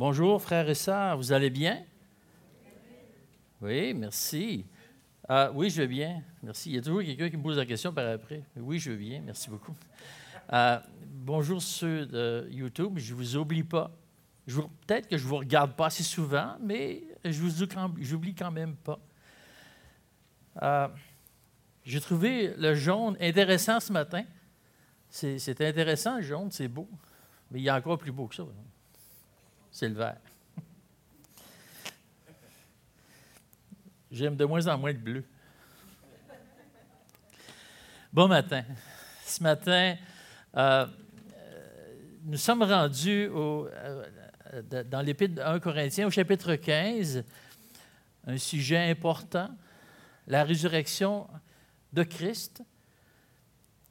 Bonjour, frères et sœurs, vous allez bien? Oui, merci. Ah, oui, je vais bien. Merci. Il y a toujours quelqu'un qui me pose la question par après. Oui, je vais bien. Merci beaucoup. Ah, bonjour ceux de YouTube. Je ne vous oublie pas. Peut-être que je ne vous regarde pas assez souvent, mais je vous oublie quand même pas. Ah, j'ai trouvé le jaune intéressant ce matin. C'est intéressant, le jaune, c'est beau. Mais il y a encore plus beau que ça. C'est le vert. J'aime de moins en moins le bleu. Bon matin. Ce matin, euh, nous sommes rendus euh, dans l'Épître de 1 Corinthiens, au chapitre 15, un sujet important, la résurrection de Christ,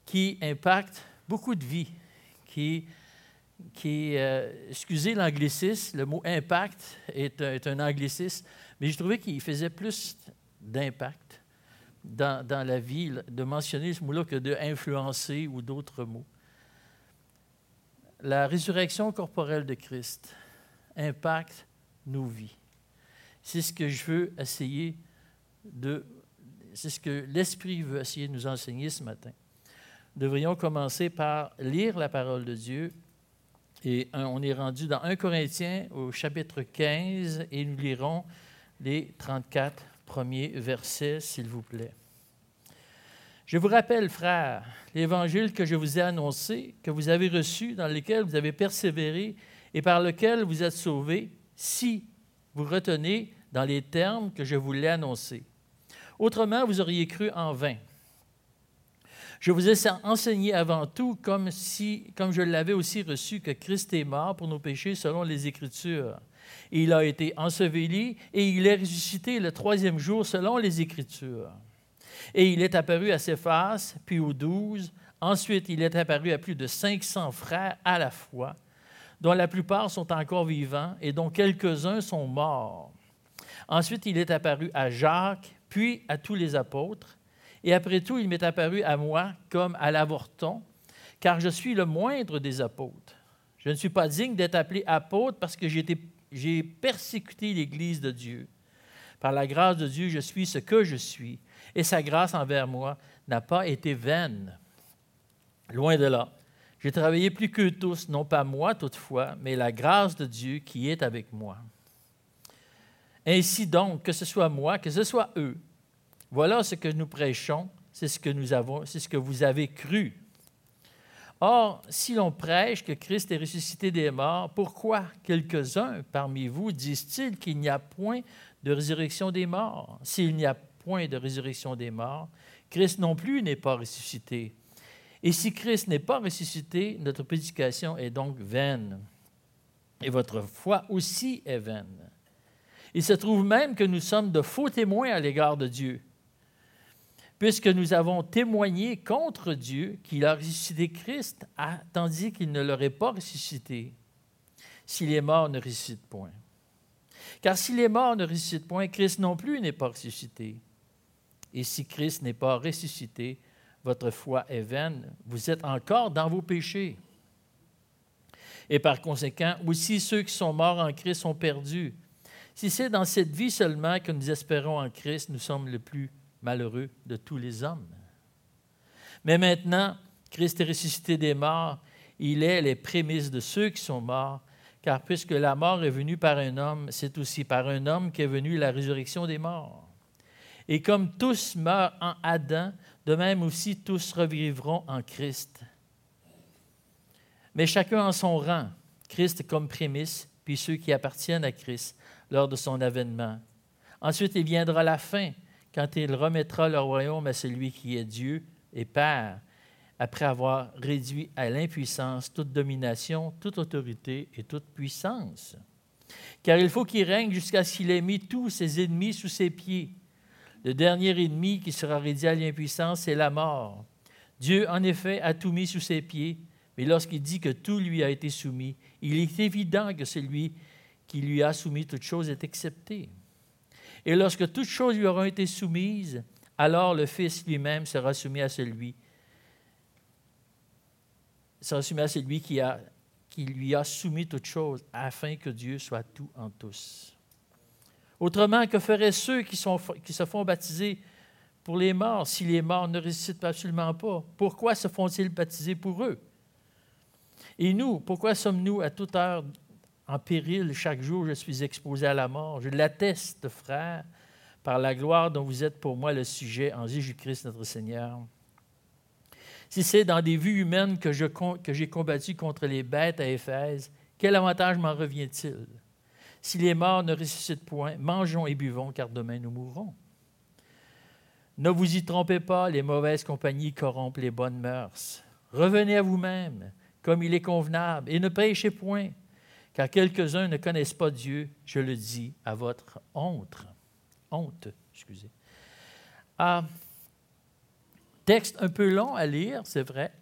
qui impacte beaucoup de vies, qui, qui euh, excusez l'anglicisme, le mot impact est, un anglicisme, mais je trouvais qu'il faisait plus d'impact dans, dans, la vie de mentionner ce mot-là que de influencer ou d'autres mots. La résurrection corporelle de Christ impacte nos vies. C'est ce que je veux essayer de... C'est ce que l'Esprit veut essayer de nous enseigner ce matin. Nous devrions commencer par lire la parole de Dieu. Et on est rendu dans 1 Corinthiens au chapitre 15 et nous lirons les 34 premiers versets, s'il vous plaît. Je vous rappelle, frères, l'évangile que je vous ai annoncé, que vous avez reçu, dans lequel vous avez persévéré et par lequel vous êtes sauvés, si vous retenez dans les termes que je vous l'ai annoncé. Autrement, vous auriez cru en vain. Je vous ai enseigné avant tout, comme, si, comme je l'avais aussi reçu, que Christ est mort pour nos péchés selon les Écritures il a été enseveli et il est ressuscité le troisième jour selon les Écritures. Et il est apparu à ses faces, puis aux douze. Ensuite, il est apparu à plus de 500 frères à la fois, dont la plupart sont encore vivants et dont quelques-uns sont morts. Ensuite, il est apparu à Jacques, puis à tous les apôtres. Et après tout, il m'est apparu à moi comme à l'avorton, car je suis le moindre des apôtres. Je ne suis pas digne d'être appelé apôtre parce que j'ai persécuté l'Église de Dieu. Par la grâce de Dieu, je suis ce que je suis, et sa grâce envers moi n'a pas été vaine. Loin de là. J'ai travaillé plus que tous, non pas moi toutefois, mais la grâce de Dieu qui est avec moi. Ainsi donc, que ce soit moi, que ce soit eux, voilà ce que nous prêchons, c'est ce que nous avons, c'est ce que vous avez cru. Or, si l'on prêche que Christ est ressuscité des morts, pourquoi quelques-uns parmi vous disent-ils qu'il n'y a point de résurrection des morts? S'il n'y a point de résurrection des morts, Christ non plus n'est pas ressuscité. Et si Christ n'est pas ressuscité, notre prédication est donc vaine. Et votre foi aussi est vaine. Il se trouve même que nous sommes de faux témoins à l'égard de Dieu puisque nous avons témoigné contre Dieu qu'il a ressuscité Christ, tandis qu'il ne l'aurait pas ressuscité si les morts ne ressuscitent point. Car si les morts ne ressuscitent point, Christ non plus n'est pas ressuscité. Et si Christ n'est pas ressuscité, votre foi est vaine, vous êtes encore dans vos péchés. Et par conséquent, aussi ceux qui sont morts en Christ sont perdus. Si c'est dans cette vie seulement que nous espérons en Christ, nous sommes le plus malheureux de tous les hommes. Mais maintenant, Christ est ressuscité des morts, il est les prémices de ceux qui sont morts, car puisque la mort est venue par un homme, c'est aussi par un homme qu'est venue la résurrection des morts. Et comme tous meurent en Adam, de même aussi tous revivront en Christ. Mais chacun en son rang, Christ comme prémisse, puis ceux qui appartiennent à Christ lors de son avènement. Ensuite, il viendra la fin, quand il remettra le royaume à celui qui est Dieu et Père, après avoir réduit à l'impuissance toute domination, toute autorité et toute puissance. Car il faut qu'il règne jusqu'à ce qu'il ait mis tous ses ennemis sous ses pieds. Le dernier ennemi qui sera réduit à l'impuissance, c'est la mort. Dieu, en effet, a tout mis sous ses pieds, mais lorsqu'il dit que tout lui a été soumis, il est évident que celui qui lui a soumis toute chose est accepté. Et lorsque toutes choses lui auront été soumises, alors le Fils lui-même sera soumis à celui, sera soumis à celui qui a qui lui a soumis toutes choses, afin que Dieu soit tout en tous. Autrement, que feraient ceux qui, sont, qui se font baptiser pour les morts si les morts ne ressuscitent absolument pas? Pourquoi se font-ils baptiser pour eux? Et nous, pourquoi sommes-nous à toute heure en péril chaque jour? Je suis exposé à la mort. Je l'atteste, frère, par la gloire dont vous êtes pour moi le sujet en Jésus-Christ notre Seigneur. Si c'est dans des vues humaines que, je, que j'ai combattu contre les bêtes à Éphèse, quel avantage m'en revient-il? Si les morts ne ressuscitent point, mangeons et buvons, car demain nous mourrons. Ne vous y trompez pas, les mauvaises compagnies corrompent les bonnes mœurs. Revenez à vous-même, comme il est convenable, et ne prêchez point, car quelques-uns ne connaissent pas Dieu, je le dis à votre honte. Honte, excusez. Ah, texte un peu long à lire, c'est vrai,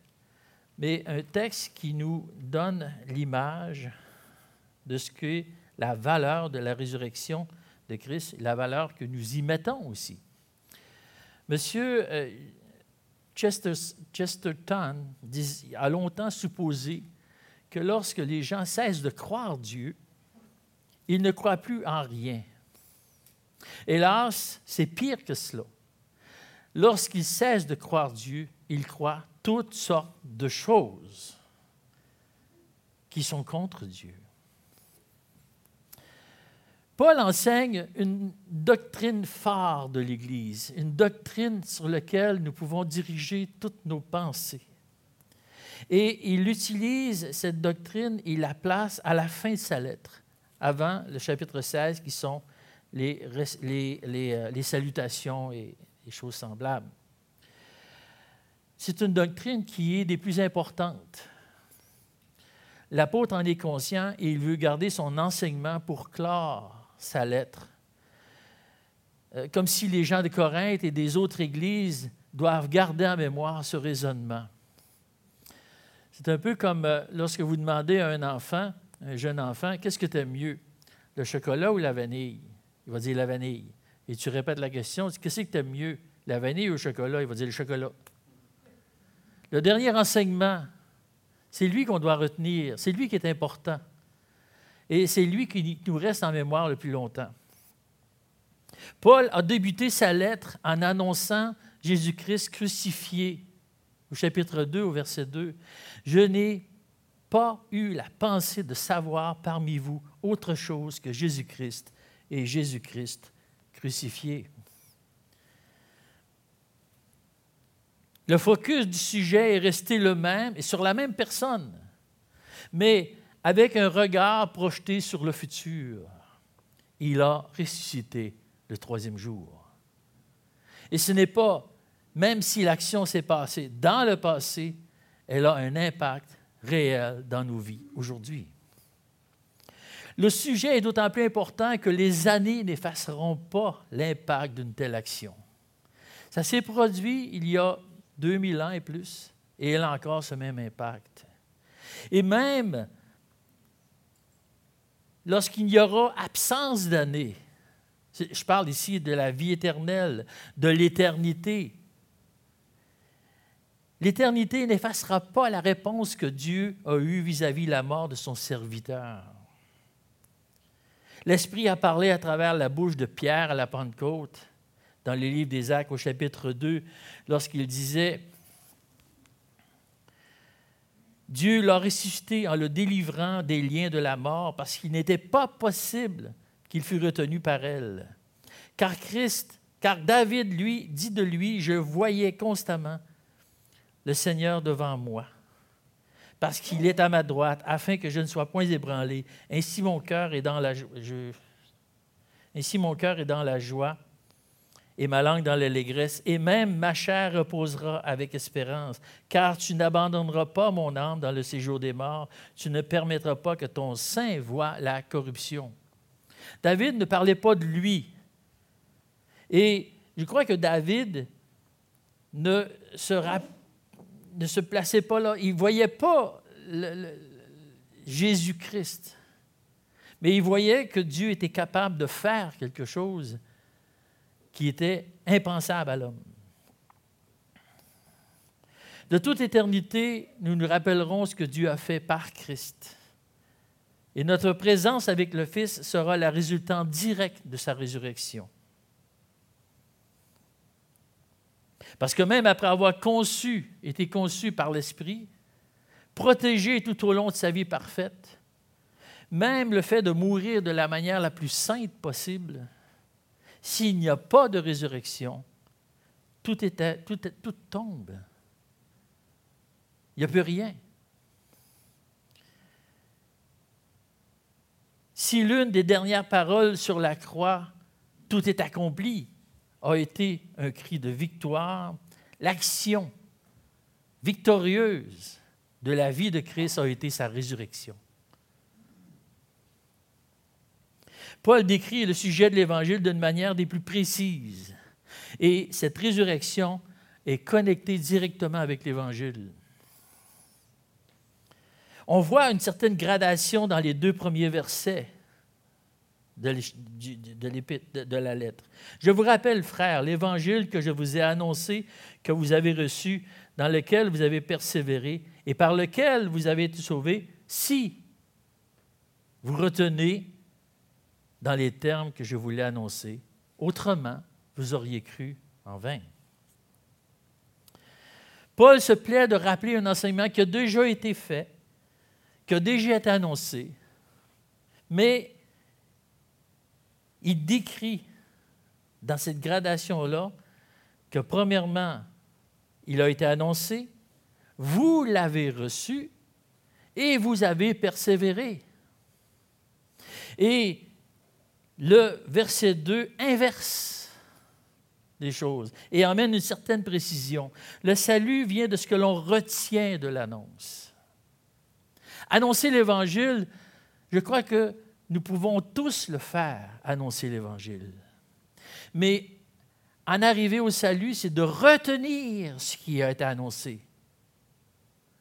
mais un texte qui nous donne l'image de ce qu'est la valeur de la résurrection de Christ, la valeur que nous y mettons aussi. Monsieur euh, Chesterton a longtemps supposé que lorsque les gens cessent de croire Dieu, ils ne croient plus en rien. Hélas, c'est pire que cela. Lorsqu'ils cessent de croire Dieu, ils croient toutes sortes de choses qui sont contre Dieu. Paul enseigne une doctrine phare de l'Église, une doctrine sur laquelle nous pouvons diriger toutes nos pensées. Et il utilise cette doctrine, il la place à la fin de sa lettre, avant le chapitre 16, qui sont euh, les, salutations et les choses semblables. C'est une doctrine qui est des plus importantes. L'apôtre en est conscient et il veut garder son enseignement pour clore sa lettre. Euh, comme si les gens de Corinthe et des autres églises doivent garder en mémoire ce raisonnement. C'est un peu comme euh, lorsque vous demandez à un enfant, un jeune enfant, qu'est-ce que tu aimes mieux, le chocolat ou la vanille? Il va dire la vanille. Et tu répètes la question, qu'est-ce que tu aimes mieux, la vanille ou le chocolat? Il va dire le chocolat. Le dernier enseignement, c'est lui qu'on doit retenir, c'est lui qui est important. Et c'est lui qui nous reste en mémoire le plus longtemps. Paul a débuté sa lettre en annonçant Jésus-Christ crucifié. Au chapitre 2, au verset 2, Je n'ai pas eu la pensée de savoir parmi vous autre chose que Jésus-Christ et Jésus-Christ crucifié. Le focus du sujet est resté le même et sur la même personne. Mais avec un regard projeté sur le futur. Il a ressuscité le troisième jour. Et ce n'est pas, même si l'action s'est passée dans le passé, elle a un impact réel dans nos vies aujourd'hui. Le sujet est d'autant plus important que les années n'effaceront pas l'impact d'une telle action. Ça s'est produit il y a 2000 ans et plus, et elle a encore ce même impact. Et même lorsqu'il y aura absence d'années. Je parle ici de la vie éternelle, de l'éternité. L'éternité n'effacera pas la réponse que Dieu a eue vis-à-vis la mort de son serviteur. L'Esprit a parlé à travers la bouche de Pierre à la Pentecôte, dans le livre des Actes au chapitre 2, lorsqu'il disait Dieu l'a ressuscité en le délivrant des liens de la mort parce qu'il n'était pas possible qu'il fût retenu par elle. Car Christ, car David, lui, dit de lui, je voyais constamment le Seigneur devant moi, parce qu'il est à ma droite, afin que je ne sois point ébranlé. Ainsi mon cœur est dans la, ainsi mon est dans la joie et ma langue dans l'allégresse, et même ma chair reposera avec espérance, car tu n'abandonneras pas mon âme dans le séjour des morts, tu ne permettras pas que ton sein voie la corruption. David ne parlait pas de lui. Et je crois que David ne se, ne se plaçait pas là. Il ne voyait pas Jésus-Christ. Mais il voyait que Dieu était capable de faire quelque chose qui était impensable à l'homme. De toute éternité, nous nous rappellerons ce que Dieu a fait par Christ. Et notre présence avec le Fils sera la résultante directe de sa résurrection. Parce que même après avoir conçu, été conçu par l'Esprit, protégé tout au long de sa vie parfaite, même le fait de mourir de la manière la plus sainte possible, s'il n'y a pas de résurrection, tout, est, tout, tout tombe. Il n'y a plus rien. Si l'une des dernières paroles sur la croix, tout est accompli, a été un cri de victoire, l'action victorieuse de la vie de Christ a été sa résurrection. Paul décrit le sujet de l'Évangile d'une manière des plus précises. Et cette résurrection est connectée directement avec l'Évangile. On voit une certaine gradation dans les deux premiers versets de, de, la lettre. Je vous rappelle, frères, l'évangile que je vous ai annoncé, que vous avez reçu, dans lequel vous avez persévéré et par lequel vous avez été sauvés, si vous retenez dans les termes que je vous l'ai annoncés. Autrement, vous auriez cru en vain. Paul se plaît de rappeler un enseignement qui a déjà été fait, qui a déjà été annoncé, mais il décrit dans cette gradation-là que premièrement, il a été annoncé, vous l'avez reçu et vous avez persévéré. Et le verset 2 inverse les choses et emmène une certaine précision. Le salut vient de ce que l'on retient de l'annonce. Annoncer l'Évangile, je crois que nous pouvons tous le faire, annoncer l'Évangile. Mais en arriver au salut, c'est de retenir ce qui a été annoncé.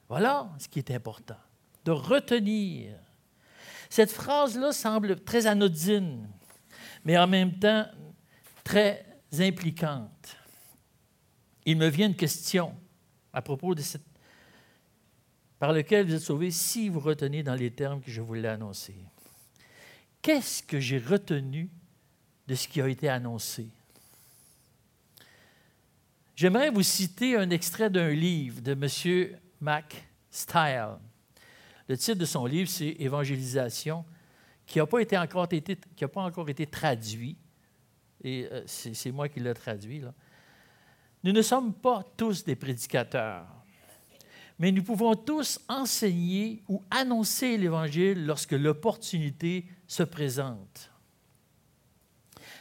Voilà ce qui est important, de retenir. Cette phrase-là semble très anodine, mais en même temps très impliquante. Il me vient une question à propos de cette par lequel vous êtes sauvés si vous retenez dans les termes que je vous l'ai annoncés. Qu'est-ce que j'ai retenu de ce qui a été annoncé? J'aimerais vous citer un extrait d'un livre de M. Mac Style. Le titre de son livre, c'est Évangélisation qui n'a pas, encore été, traduit, et euh, c'est moi qui l'ai traduit. Nous ne sommes pas tous des prédicateurs, mais nous pouvons tous enseigner ou annoncer l'Évangile lorsque l'opportunité se présente.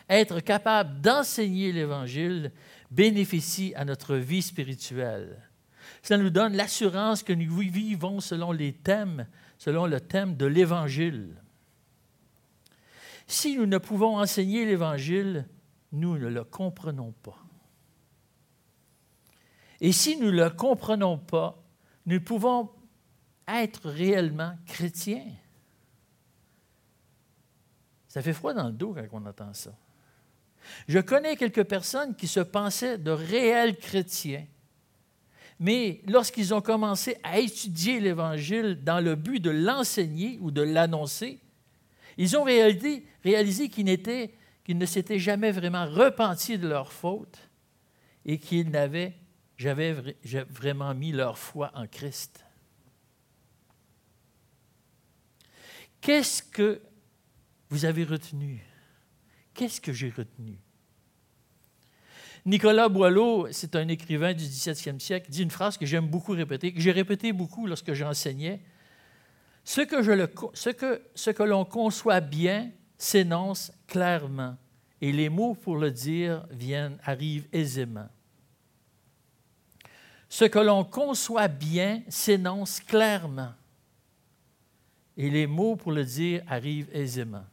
Être capable d'enseigner l'Évangile bénéficie à notre vie spirituelle. Cela nous donne l'assurance que nous vivons selon les thèmes, selon le thème de l'Évangile. Si nous ne pouvons enseigner l'Évangile, nous ne le comprenons pas. Et si nous ne le comprenons pas, nous pouvons être réellement chrétiens. Ça fait froid dans le dos quand on entend ça. Je connais quelques personnes qui se pensaient de réels chrétiens, mais lorsqu'ils ont commencé à étudier l'Évangile dans le but de l'enseigner ou de l'annoncer, ils ont réalisé, qu'ils, ne s'étaient jamais vraiment repentis de leur faute et qu'ils n'avaient jamais vraiment mis leur foi en Christ. Qu'est-ce que vous avez retenu? Qu'est-ce que j'ai retenu? Nicolas Boileau, c'est un écrivain du 17e siècle, dit une phrase que j'aime beaucoup répéter, que j'ai répétée beaucoup lorsque j'enseignais. Ce que, ce que, l'on conçoit bien s'énonce clairement, et les mots pour le dire viennent, arrivent aisément. Ce que l'on conçoit bien s'énonce clairement, et les mots pour le dire arrivent aisément.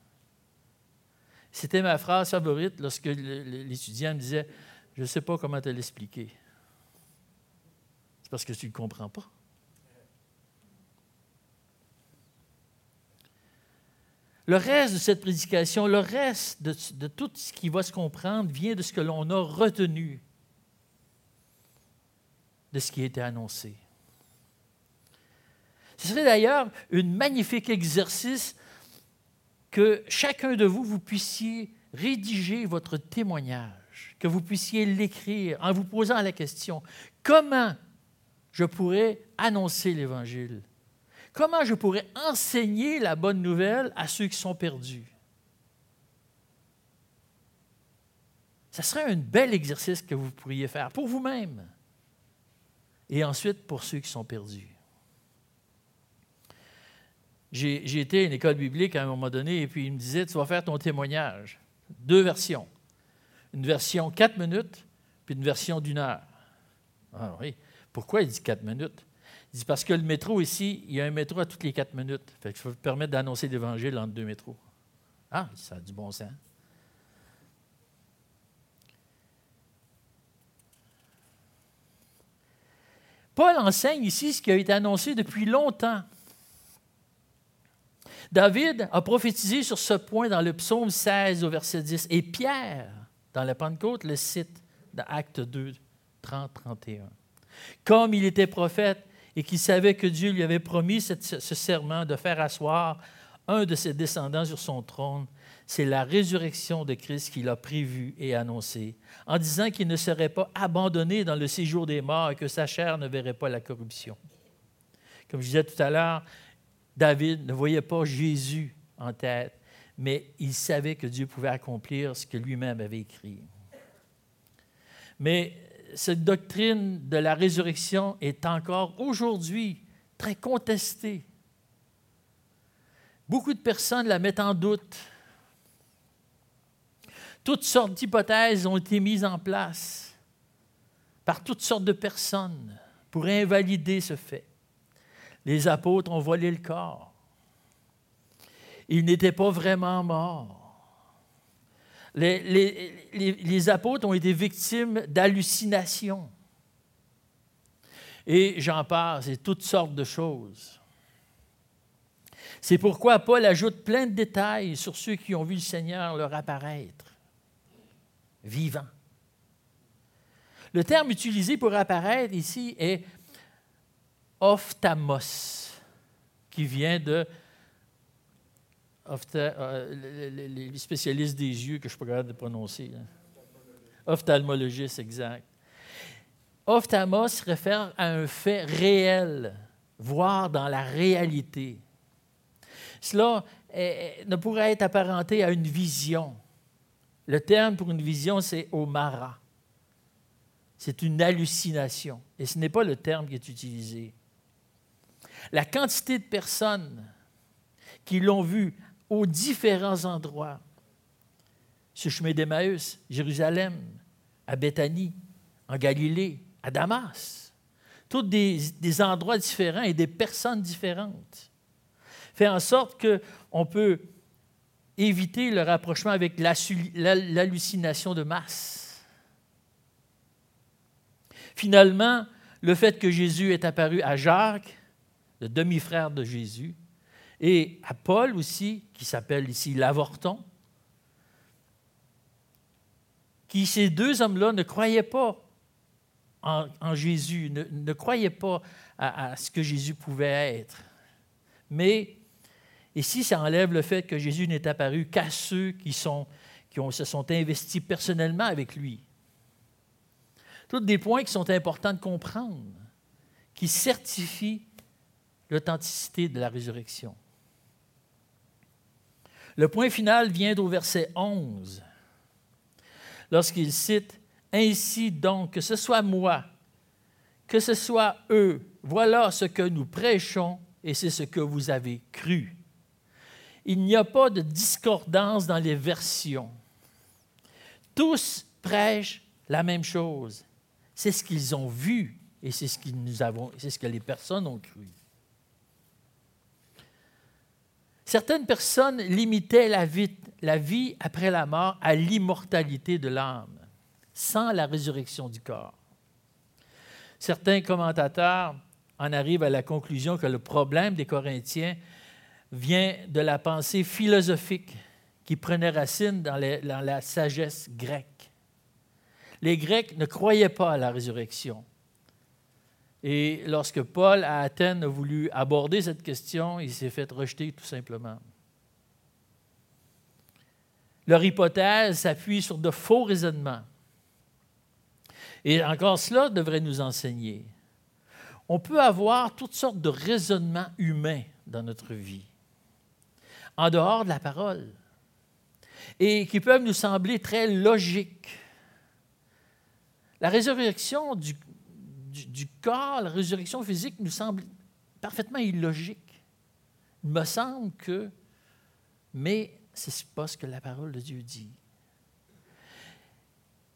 C'était ma phrase favorite lorsque l'étudiant me disait Je ne sais pas comment te l'expliquer. C'est parce que tu ne comprends pas. Le reste de cette prédication, le reste de, tout ce qui va se comprendre vient de ce que l'on a retenu de ce qui a été annoncé. Ce serait d'ailleurs un magnifique exercice que chacun de vous, vous puissiez rédiger votre témoignage, que vous puissiez l'écrire en vous posant la question, comment je pourrais annoncer l'Évangile? Comment je pourrais enseigner la bonne nouvelle à ceux qui sont perdus? Ce serait un bel exercice que vous pourriez faire pour vous-même et ensuite pour ceux qui sont perdus. J'ai été à une école biblique à un moment donné et puis il me disait, tu vas faire ton témoignage. Deux versions. Une version quatre minutes, puis une version d'une heure. Ah oui. Pourquoi il dit quatre minutes? Il dit parce que le métro ici, il y a un métro à toutes les quatre minutes. Fait que ça va permettre d'annoncer l'Évangile entre deux métros. Ah, ça a du bon sens. Paul enseigne ici ce qui a été annoncé depuis longtemps. David a prophétisé sur ce point dans le psaume 16 au verset 10 et Pierre, dans la Pentecôte, le cite dans Acte 2, 30-31. Comme il était prophète et qu'il savait que Dieu lui avait promis ce serment de faire asseoir un de ses descendants sur son trône, c'est la résurrection de Christ qu'il a prévue et annoncée, en disant qu'il ne serait pas abandonné dans le séjour des morts et que sa chair ne verrait pas la corruption. Comme je disais tout à l'heure, David ne voyait pas Jésus en tête, mais il savait que Dieu pouvait accomplir ce que lui-même avait écrit. Mais cette doctrine de la résurrection est encore aujourd'hui très contestée. Beaucoup de personnes la mettent en doute. Toutes sortes d'hypothèses ont été mises en place par toutes sortes de personnes pour invalider ce fait. Les apôtres ont volé le corps. Ils n'étaient pas vraiment morts. Les, apôtres ont été victimes d'hallucinations. Et j'en passe, et toutes sortes de choses. C'est pourquoi Paul ajoute plein de détails sur ceux qui ont vu le Seigneur leur apparaître, vivant. Le terme utilisé pour apparaître ici est ophthalmos, qui vient de euh, les spécialistes des yeux que je ne suis pas capable de prononcer. Hein. Ophtalmologiste, exact. Ophthalmos réfère à un fait réel, voir dans la réalité. Cela ne pourrait être apparenté à une vision. Le terme pour une vision, c'est omara. C'est une hallucination. Et ce n'est pas le terme qui est utilisé. La quantité de personnes qui l'ont vu aux différents endroits, sur chemin d'Emmaüs, Jérusalem, à Béthanie, en Galilée, à Damas, tous des, endroits différents et des personnes différentes, fait en sorte qu'on peut éviter le rapprochement avec l'hallucination de masse. Finalement, le fait que Jésus est apparu à Jacques, le demi-frère de Jésus, et à Paul aussi, qui s'appelle ici l'avorton, qui ces deux hommes-là ne croyaient pas en, Jésus, ne, croyaient pas à, ce que Jésus pouvait être. Mais ici, ça enlève le fait que Jésus n'est apparu qu'à ceux qui, sont, qui ont, se sont investis personnellement avec lui. Tous des points qui sont importants de comprendre, qui certifient l'authenticité de la résurrection. Le point final vient au verset 11, lorsqu'il cite Ainsi donc, que ce soit moi, que ce soit eux, voilà ce que nous prêchons et c'est ce que vous avez cru. Il n'y a pas de discordance dans les versions. Tous prêchent la même chose. C'est ce qu'ils ont vu et c'est ce, nous avons, ce que les personnes ont cru. Certaines personnes limitaient la vie, après la mort à l'immortalité de l'âme, sans la résurrection du corps. Certains commentateurs en arrivent à la conclusion que le problème des Corinthiens vient de la pensée philosophique qui prenait racine dans la sagesse grecque. Les Grecs ne croyaient pas à la résurrection. Et lorsque Paul à Athènes a voulu aborder cette question, il s'est fait rejeter tout simplement. leur hypothèse s'appuie sur de faux raisonnements. Et encore cela devrait nous enseigner. On peut avoir toutes sortes de raisonnements humains dans notre vie, en dehors de la parole, et qui peuvent nous sembler très logiques. La résurrection du, du, corps, la résurrection physique nous semble parfaitement illogique. Il me semble que, mais ce n'est pas ce que la parole de Dieu dit.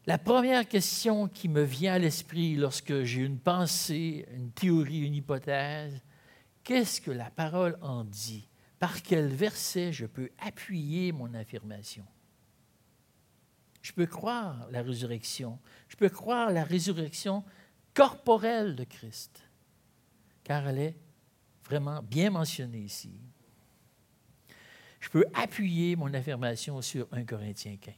La première question qui me vient à l'esprit lorsque j'ai une pensée, une théorie, une hypothèse, qu'est-ce que la parole en dit? Par quel verset je peux appuyer mon affirmation? Je peux croire la résurrection. Je peux croire la résurrection corporelle de Christ, car elle est vraiment bien mentionnée ici. Je peux appuyer mon affirmation sur 1 Corinthiens 15.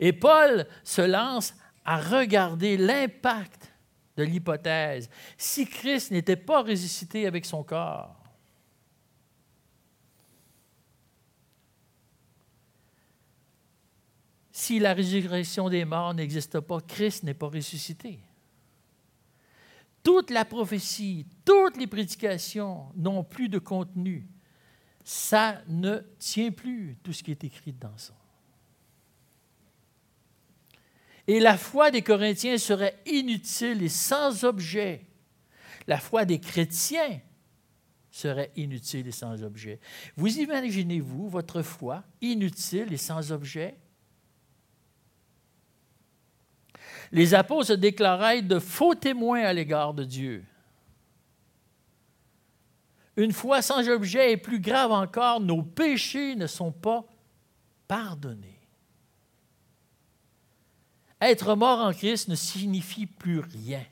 Et Paul se lance à regarder l'impact de l'hypothèse. Si Christ n'était pas ressuscité avec son corps, si la résurrection des morts n'existe pas, Christ n'est pas ressuscité. Toute la prophétie, toutes les prédications n'ont plus de contenu. Ça ne tient plus tout ce qui est écrit dans ça. Et la foi des Corinthiens serait inutile et sans objet. La foi des chrétiens serait inutile et sans objet. Vous imaginez-vous votre foi inutile et sans objet? Les apôtres se déclaraient de faux témoins à l'égard de Dieu. Une foi sans objet est plus grave encore, nos péchés ne sont pas pardonnés. Être mort en Christ ne signifie plus rien.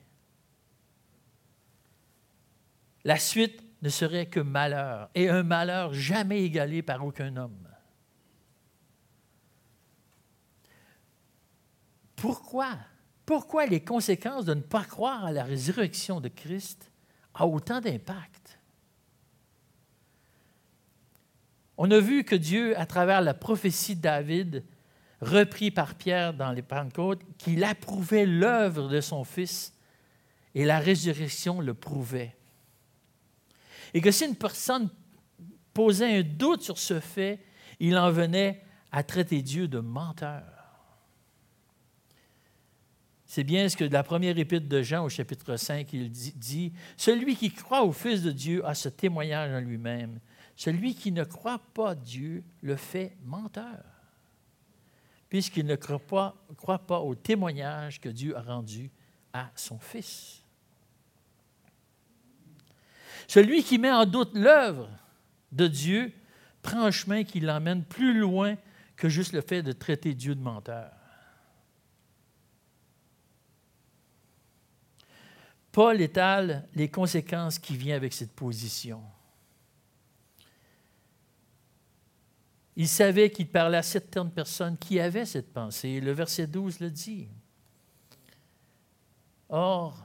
La suite ne serait que malheur, et un malheur jamais égalé par aucun homme. Pourquoi? Pourquoi les conséquences de ne pas croire à la résurrection de Christ ont autant d'impact? On a vu que Dieu, à travers la prophétie de David, repris par Pierre dans les Pentecôtes, qu'il approuvait l'œuvre de son Fils et la résurrection le prouvait. Et que si une personne posait un doute sur ce fait, il en venait à traiter Dieu de menteur. C'est bien ce que la première épître de Jean au chapitre 5, il dit, Celui qui croit au Fils de Dieu a ce témoignage en lui-même. Celui qui ne croit pas Dieu le fait menteur puisqu'il ne croit pas, croit pas au témoignage que Dieu a rendu à son Fils. Celui qui met en doute l'œuvre de Dieu prend un chemin qui l'emmène plus loin que juste le fait de traiter Dieu de menteur. Paul étale les conséquences qui viennent avec cette position. Il savait qu'il parlait à certaines personnes qui avaient cette pensée. Le verset 12 le dit. Or,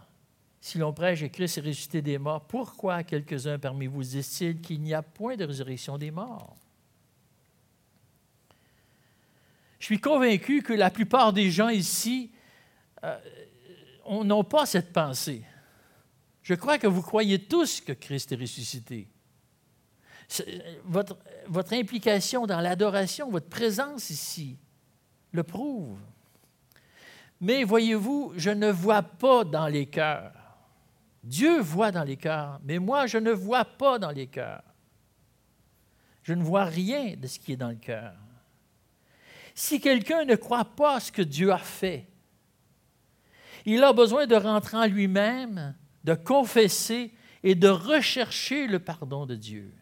si l'on prêche et Christ est ressuscité des morts, pourquoi quelques-uns parmi vous disent-ils qu'il n'y a point de résurrection des morts? Je suis convaincu que la plupart des gens ici euh, n'ont pas cette pensée. Je crois que vous croyez tous que Christ est ressuscité. Votre, implication dans l'adoration, votre présence ici le prouve. Mais voyez-vous, je ne vois pas dans les cœurs. Dieu voit dans les cœurs, mais moi, je ne vois pas dans les cœurs. Je ne vois rien de ce qui est dans le cœur. Si quelqu'un ne croit pas ce que Dieu a fait, il a besoin de rentrer en lui-même, de confesser et de rechercher le pardon de Dieu.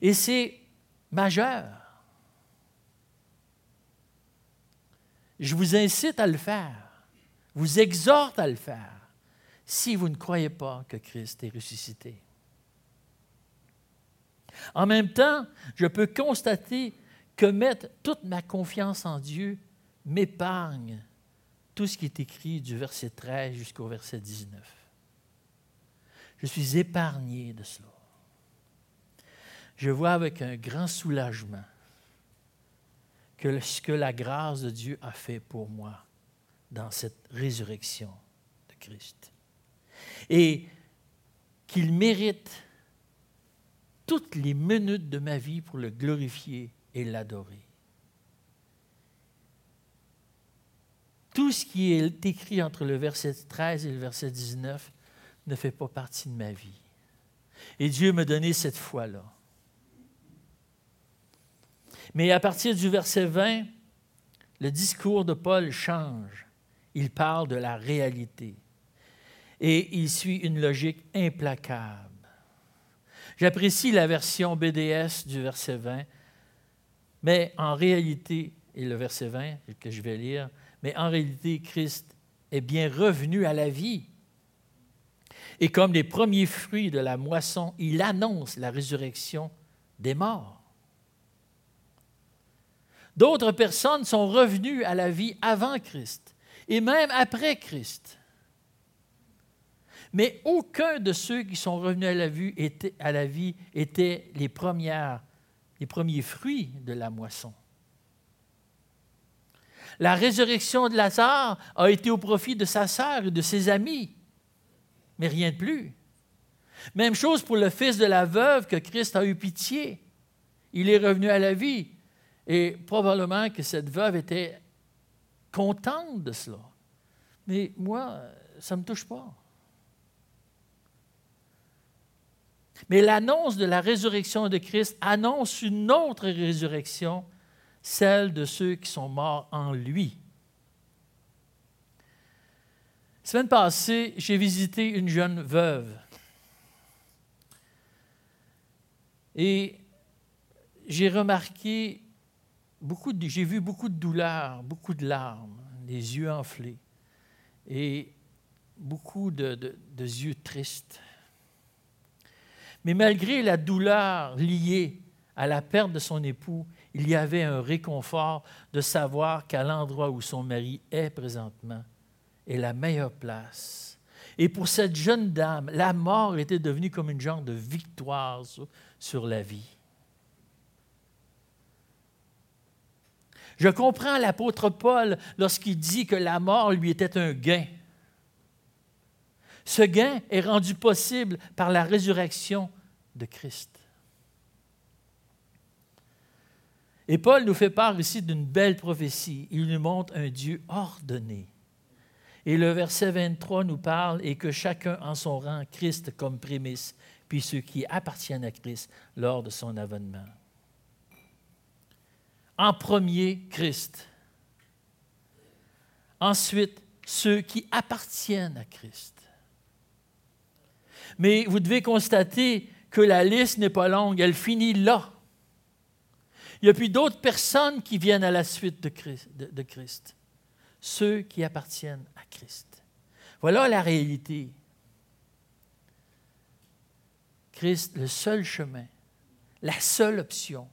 Et c'est majeur. Je vous incite à le faire, vous exhorte à le faire, si vous ne croyez pas que Christ est ressuscité. En même temps, je peux constater que mettre toute ma confiance en Dieu m'épargne tout ce qui est écrit du verset 13 jusqu'au verset 19. Je suis épargné de cela. je vois avec un grand soulagement que ce que la grâce de Dieu a fait pour moi dans cette résurrection de Christ. Et qu'il mérite toutes les minutes de ma vie pour le glorifier et l'adorer. Tout ce qui est écrit entre le verset 13 et le verset 19 ne fait pas partie de ma vie. Et Dieu m'a donné cette foi-là. Mais à partir du verset 20, le discours de Paul change. Il parle de la réalité. Et il suit une logique implacable. J'apprécie la version BDS du verset 20, mais en réalité, et le verset 20 que je vais lire, mais en réalité, Christ est bien revenu à la vie. Et comme les premiers fruits de la moisson, il annonce la résurrection des morts. D'autres personnes sont revenues à la vie avant Christ et même après Christ. Mais aucun de ceux qui sont revenus à la, vie était, les, premières, les premiers fruits de la moisson. La résurrection de Lazare a été au profit de sa sœur et de ses amis, mais rien de plus. Même chose pour le fils de la veuve que Christ a eu pitié. Il est revenu à la vie. Et probablement que cette veuve était contente de cela. Mais moi, ça ne me touche pas. Mais l'annonce de la résurrection de Christ annonce une autre résurrection, celle de ceux qui sont morts en lui. Semaine passée, j'ai visité une jeune veuve. Et j'ai remarqué beaucoup de, j'ai vu beaucoup de douleurs, beaucoup de larmes, les yeux enflés et beaucoup de, de yeux tristes. Mais malgré la douleur liée à la perte de son époux, il y avait un réconfort de savoir qu'à l'endroit où son mari est présentement est la meilleure place. Et pour cette jeune dame, la mort était devenue comme une genre de victoire sur, la vie. Je comprends l'apôtre Paul lorsqu'il dit que la mort lui était un gain. Ce gain est rendu possible par la résurrection de Christ. Et Paul nous fait part ici d'une belle prophétie. Il nous montre un Dieu ordonné. Et le verset 23 nous parle et que chacun en son rang Christ comme prémisse, puis ceux qui appartiennent à Christ lors de son avènement. En premier, Christ. Ensuite, ceux qui appartiennent à Christ. Mais vous devez constater que la liste n'est pas longue, elle finit là. Il n'y a plus d'autres personnes qui viennent à la suite de Christ, de, Christ, ceux qui appartiennent à Christ. Voilà la réalité. Christ, le seul chemin, la seule option.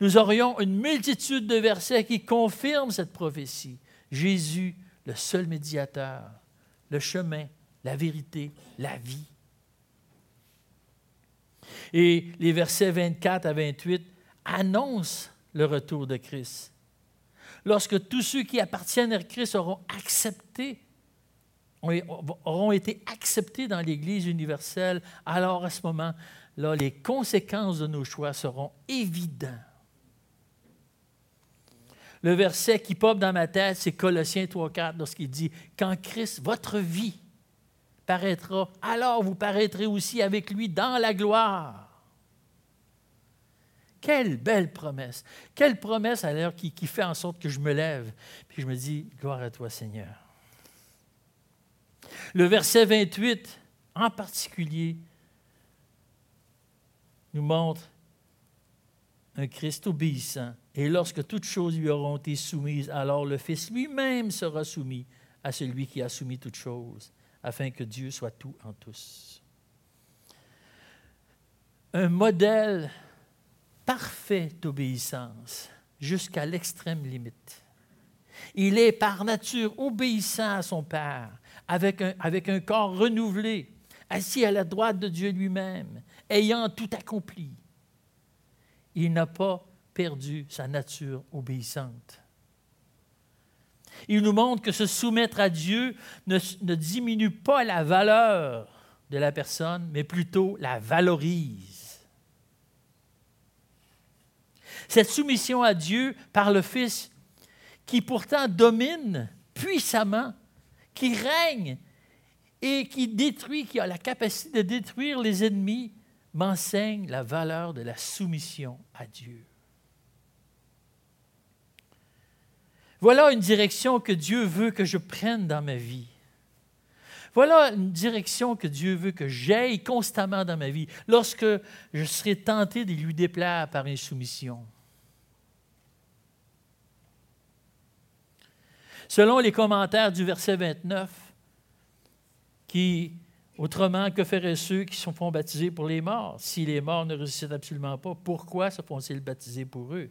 Nous aurions une multitude de versets qui confirment cette prophétie. Jésus, le seul médiateur, le chemin, la vérité, la vie. Et les versets 24 à 28 annoncent le retour de Christ. Lorsque tous ceux qui appartiennent à Christ auront auront été acceptés dans l'Église universelle, alors à ce moment-là, les conséquences de nos choix seront évidentes. Le verset qui pop dans ma tête, c'est Colossiens 3.4 lorsqu'il dit Quand Christ, votre vie, paraîtra, alors vous paraîtrez aussi avec lui dans la gloire. Quelle belle promesse. Quelle promesse à l'heure qui, qui, fait en sorte que je me lève. Puis je me dis, gloire à toi Seigneur. Le verset 28 en particulier nous montre un Christ obéissant. Et lorsque toutes choses lui auront été soumises, alors le Fils lui-même sera soumis à celui qui a soumis toutes choses afin que Dieu soit tout en tous. Un modèle parfait d'obéissance jusqu'à l'extrême limite. Il est par nature obéissant à son Père, avec un, avec un corps renouvelé, assis à la droite de Dieu lui-même, ayant tout accompli. il n'a pas perdu sa nature obéissante. Il nous montre que se soumettre à Dieu ne, ne diminue pas la valeur de la personne, mais plutôt la valorise. Cette soumission à Dieu par le Fils, qui pourtant domine puissamment, qui règne et qui détruit, qui a la capacité de détruire les ennemis, m'enseigne la valeur de la soumission à Dieu. Voilà une direction que Dieu veut que je prenne dans ma vie. Voilà une direction que Dieu veut que j'aille constamment dans ma vie lorsque je serai tenté de lui déplaire par insoumission. Selon les commentaires du verset 29, qui, autrement, que feraient ceux qui sont font baptiser pour les morts? Si les morts ne ressuscitent absolument pas, pourquoi se font-ils baptiser pour eux?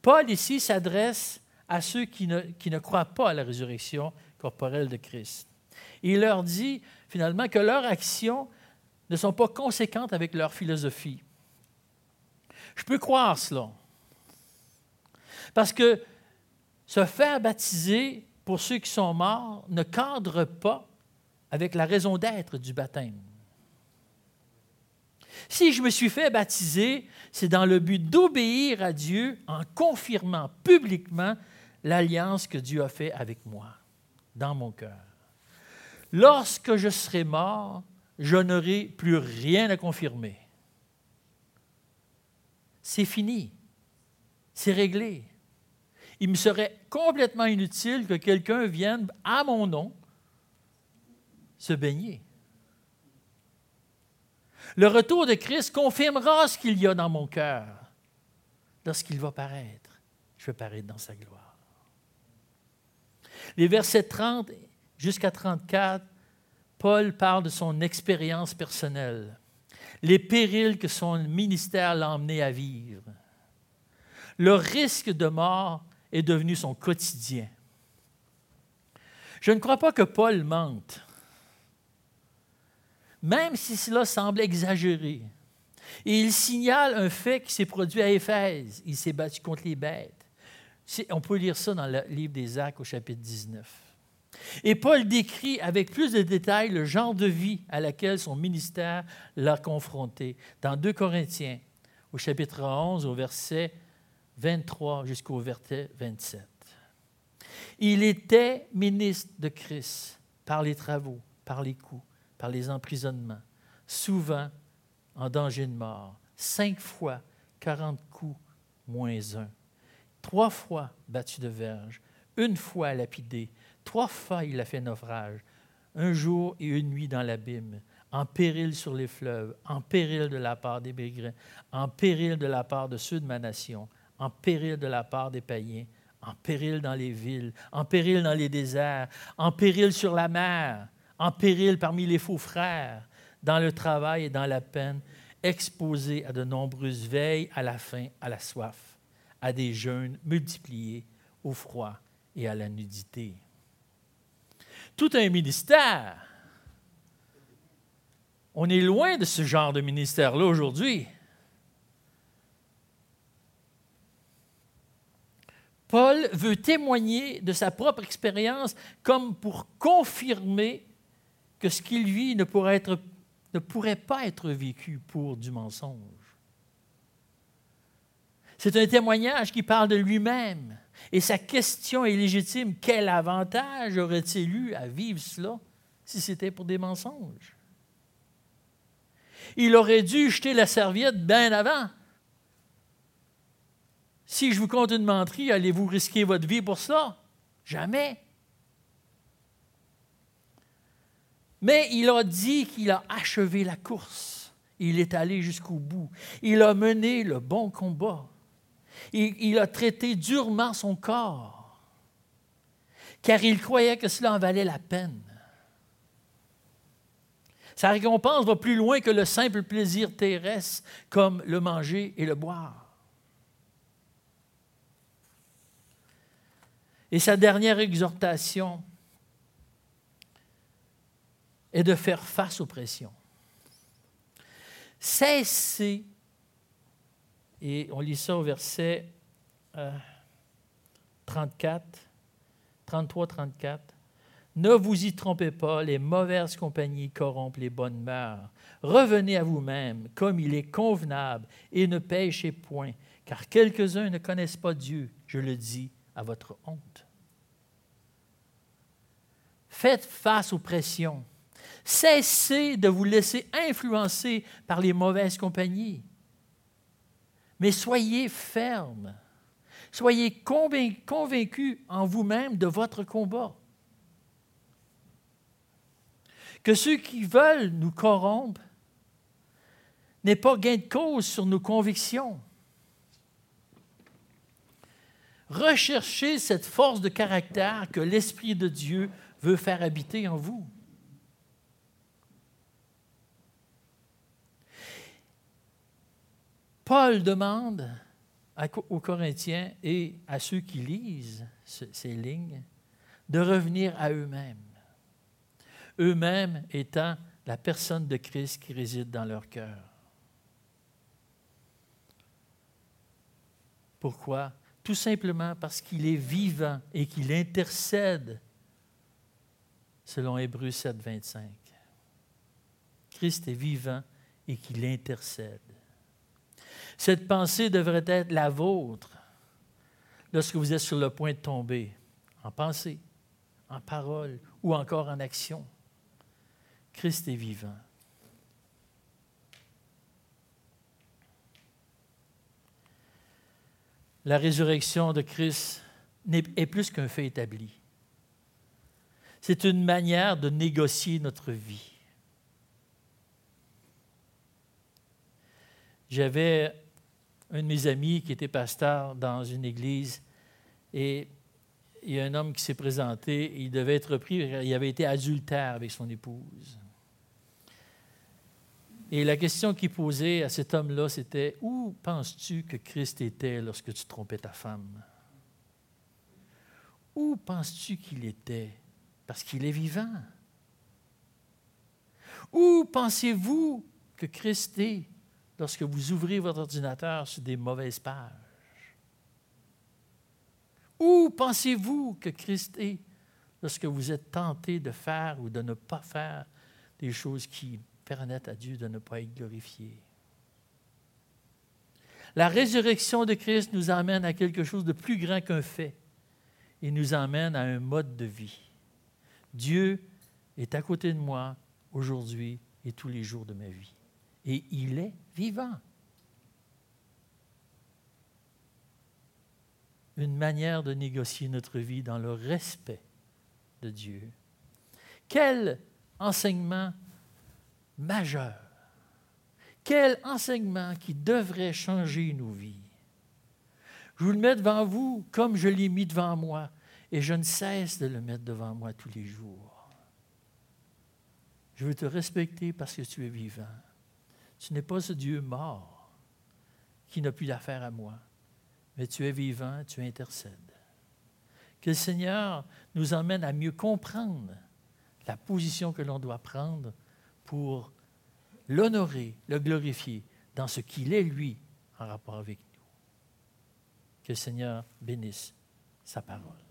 Paul ici s'adresse à ceux qui ne, qui ne croient pas à la résurrection corporelle de Christ. Il leur dit finalement que leurs actions ne sont pas conséquentes avec leur philosophie. Je peux croire cela. Parce que se faire baptiser pour ceux qui sont morts ne cadre pas avec la raison d'être du baptême. Si je me suis fait baptiser, c'est dans le but d'obéir à Dieu en confirmant publiquement l'alliance que Dieu a faite avec moi, dans mon cœur. Lorsque je serai mort, je n'aurai plus rien à confirmer. C'est fini. C'est réglé. Il me serait complètement inutile que quelqu'un vienne à mon nom se baigner. Le retour de Christ confirmera ce qu'il y a dans mon cœur lorsqu'il va paraître. Je vais paraître dans sa gloire. Les versets 30 jusqu'à 34, Paul parle de son expérience personnelle, les périls que son ministère l'a emmené à vivre. Le risque de mort est devenu son quotidien. Je ne crois pas que Paul mente, même si cela semble exagéré. Et il signale un fait qui s'est produit à Éphèse. Il s'est battu contre les bêtes. On peut lire ça dans le livre des Actes au chapitre 19. Et Paul décrit avec plus de détails le genre de vie à laquelle son ministère l'a confronté. Dans 2 Corinthiens, au chapitre 11, au verset 23 jusqu'au verset 27. Il était ministre de Christ par les travaux, par les coups, par les emprisonnements, souvent en danger de mort, cinq fois 40 coups moins un, trois fois battu de verge, une fois lapidé, trois fois il a fait naufrage, un jour et une nuit dans l'abîme, en péril sur les fleuves, en péril de la part des bégrins, en péril de la part de ceux de ma nation, en péril de la part des païens, en péril dans les villes, en péril dans les déserts, en péril sur la mer, en péril parmi les faux frères, dans le travail et dans la peine, exposé à de nombreuses veilles, à la faim, à la soif, à des jeûnes multipliés, au froid et à la nudité. Tout un ministère. On est loin de ce genre de ministère-là aujourd'hui. Paul veut témoigner de sa propre expérience comme pour confirmer que ce qu'il vit ne pourrait, pas être vécu pour du mensonge. C'est un témoignage qui parle de lui-même. Et sa question est légitime. Quel avantage aurait-il eu à vivre cela si c'était pour des mensonges? Il aurait dû jeter la serviette bien avant. Si je vous compte une menterie, allez-vous risquer votre vie pour ça? Jamais. Mais il a dit qu'il a achevé la course. Il est allé jusqu'au bout. Il a mené le bon combat. Il, il, a traité durement son corps, car il croyait que cela en valait la peine. Sa récompense va plus loin que le simple plaisir terrestre, comme le manger et le boire. Et sa dernière exhortation est de faire face aux pressions. Cessez, Et on lit ça au verset 34, 33-34. Ne vous y trompez pas, les mauvaises compagnies corrompent les bonnes mœurs. Revenez à vous-même, comme il est convenable, et ne péchez point, car quelques-uns ne connaissent pas Dieu, je le dis à votre honte. Faites face aux pressions. Cessez de vous laisser influencer par les mauvaises compagnies. Mais soyez ferme. Soyez convaincus en vous-même de votre combat que ceux qui veulent nous corrompre n'aient pas gain de cause sur nos convictions. Recherchez cette force de caractère que l'Esprit de Dieu veut faire habiter en vous. Paul demande aux Corinthiens et à ceux qui lisent ces lignes de revenir à eux-mêmes eux-mêmes étant la personne de Christ qui réside dans leur cœur. Pourquoi? Tout simplement parce qu'il est vivant et qu'il intercède, selon Hébreux 7, 25. Christ est vivant et qu'il intercède. Cette pensée devrait être la vôtre lorsque vous êtes sur le point de tomber, en pensée, en parole ou encore en action. Christ est vivant. La résurrection de Christ est plus qu'un fait établi. C'est une manière de négocier notre vie. J'avais un de mes amis qui était pasteur dans une église et il y a un homme qui s'est présenté, il devait être pris, il avait été adultère avec son épouse. Et la question qu'il posait à cet homme-là, c'était Où penses-tu que Christ était lorsque tu trompais ta femme? Où penses-tu qu'il était? Parce qu'il est vivant. Où pensez-vous que Christ est lorsque vous ouvrez votre ordinateur sur des mauvaises pages? Où pensez-vous que Christ est lorsque vous êtes tenté de faire ou de ne pas faire des choses qui permettre à Dieu de ne pas être glorifié. La résurrection de Christ nous emmène à quelque chose de plus grand qu'un fait. Il nous emmène à un mode de vie. Dieu est à côté de moi aujourd'hui et tous les jours de ma vie. Et il est vivant. Une manière de négocier notre vie dans le respect de Dieu. Quel enseignement majeur. Quel enseignement qui devrait changer nos vies. Je vous le mets devant vous comme je l'ai mis devant moi, et je ne cesse de le mettre devant moi tous les jours. Je veux te respecter parce que tu es vivant. Tu n'es pas ce Dieu mort qui n'a plus d'affaire à moi, mais tu es vivant, tu intercèdes. Que le Seigneur nous emmène à mieux comprendre la position que l'on doit prendre pour l'honorer, le glorifier dans ce qu'il est, lui, en rapport avec nous. Que le Seigneur bénisse sa parole.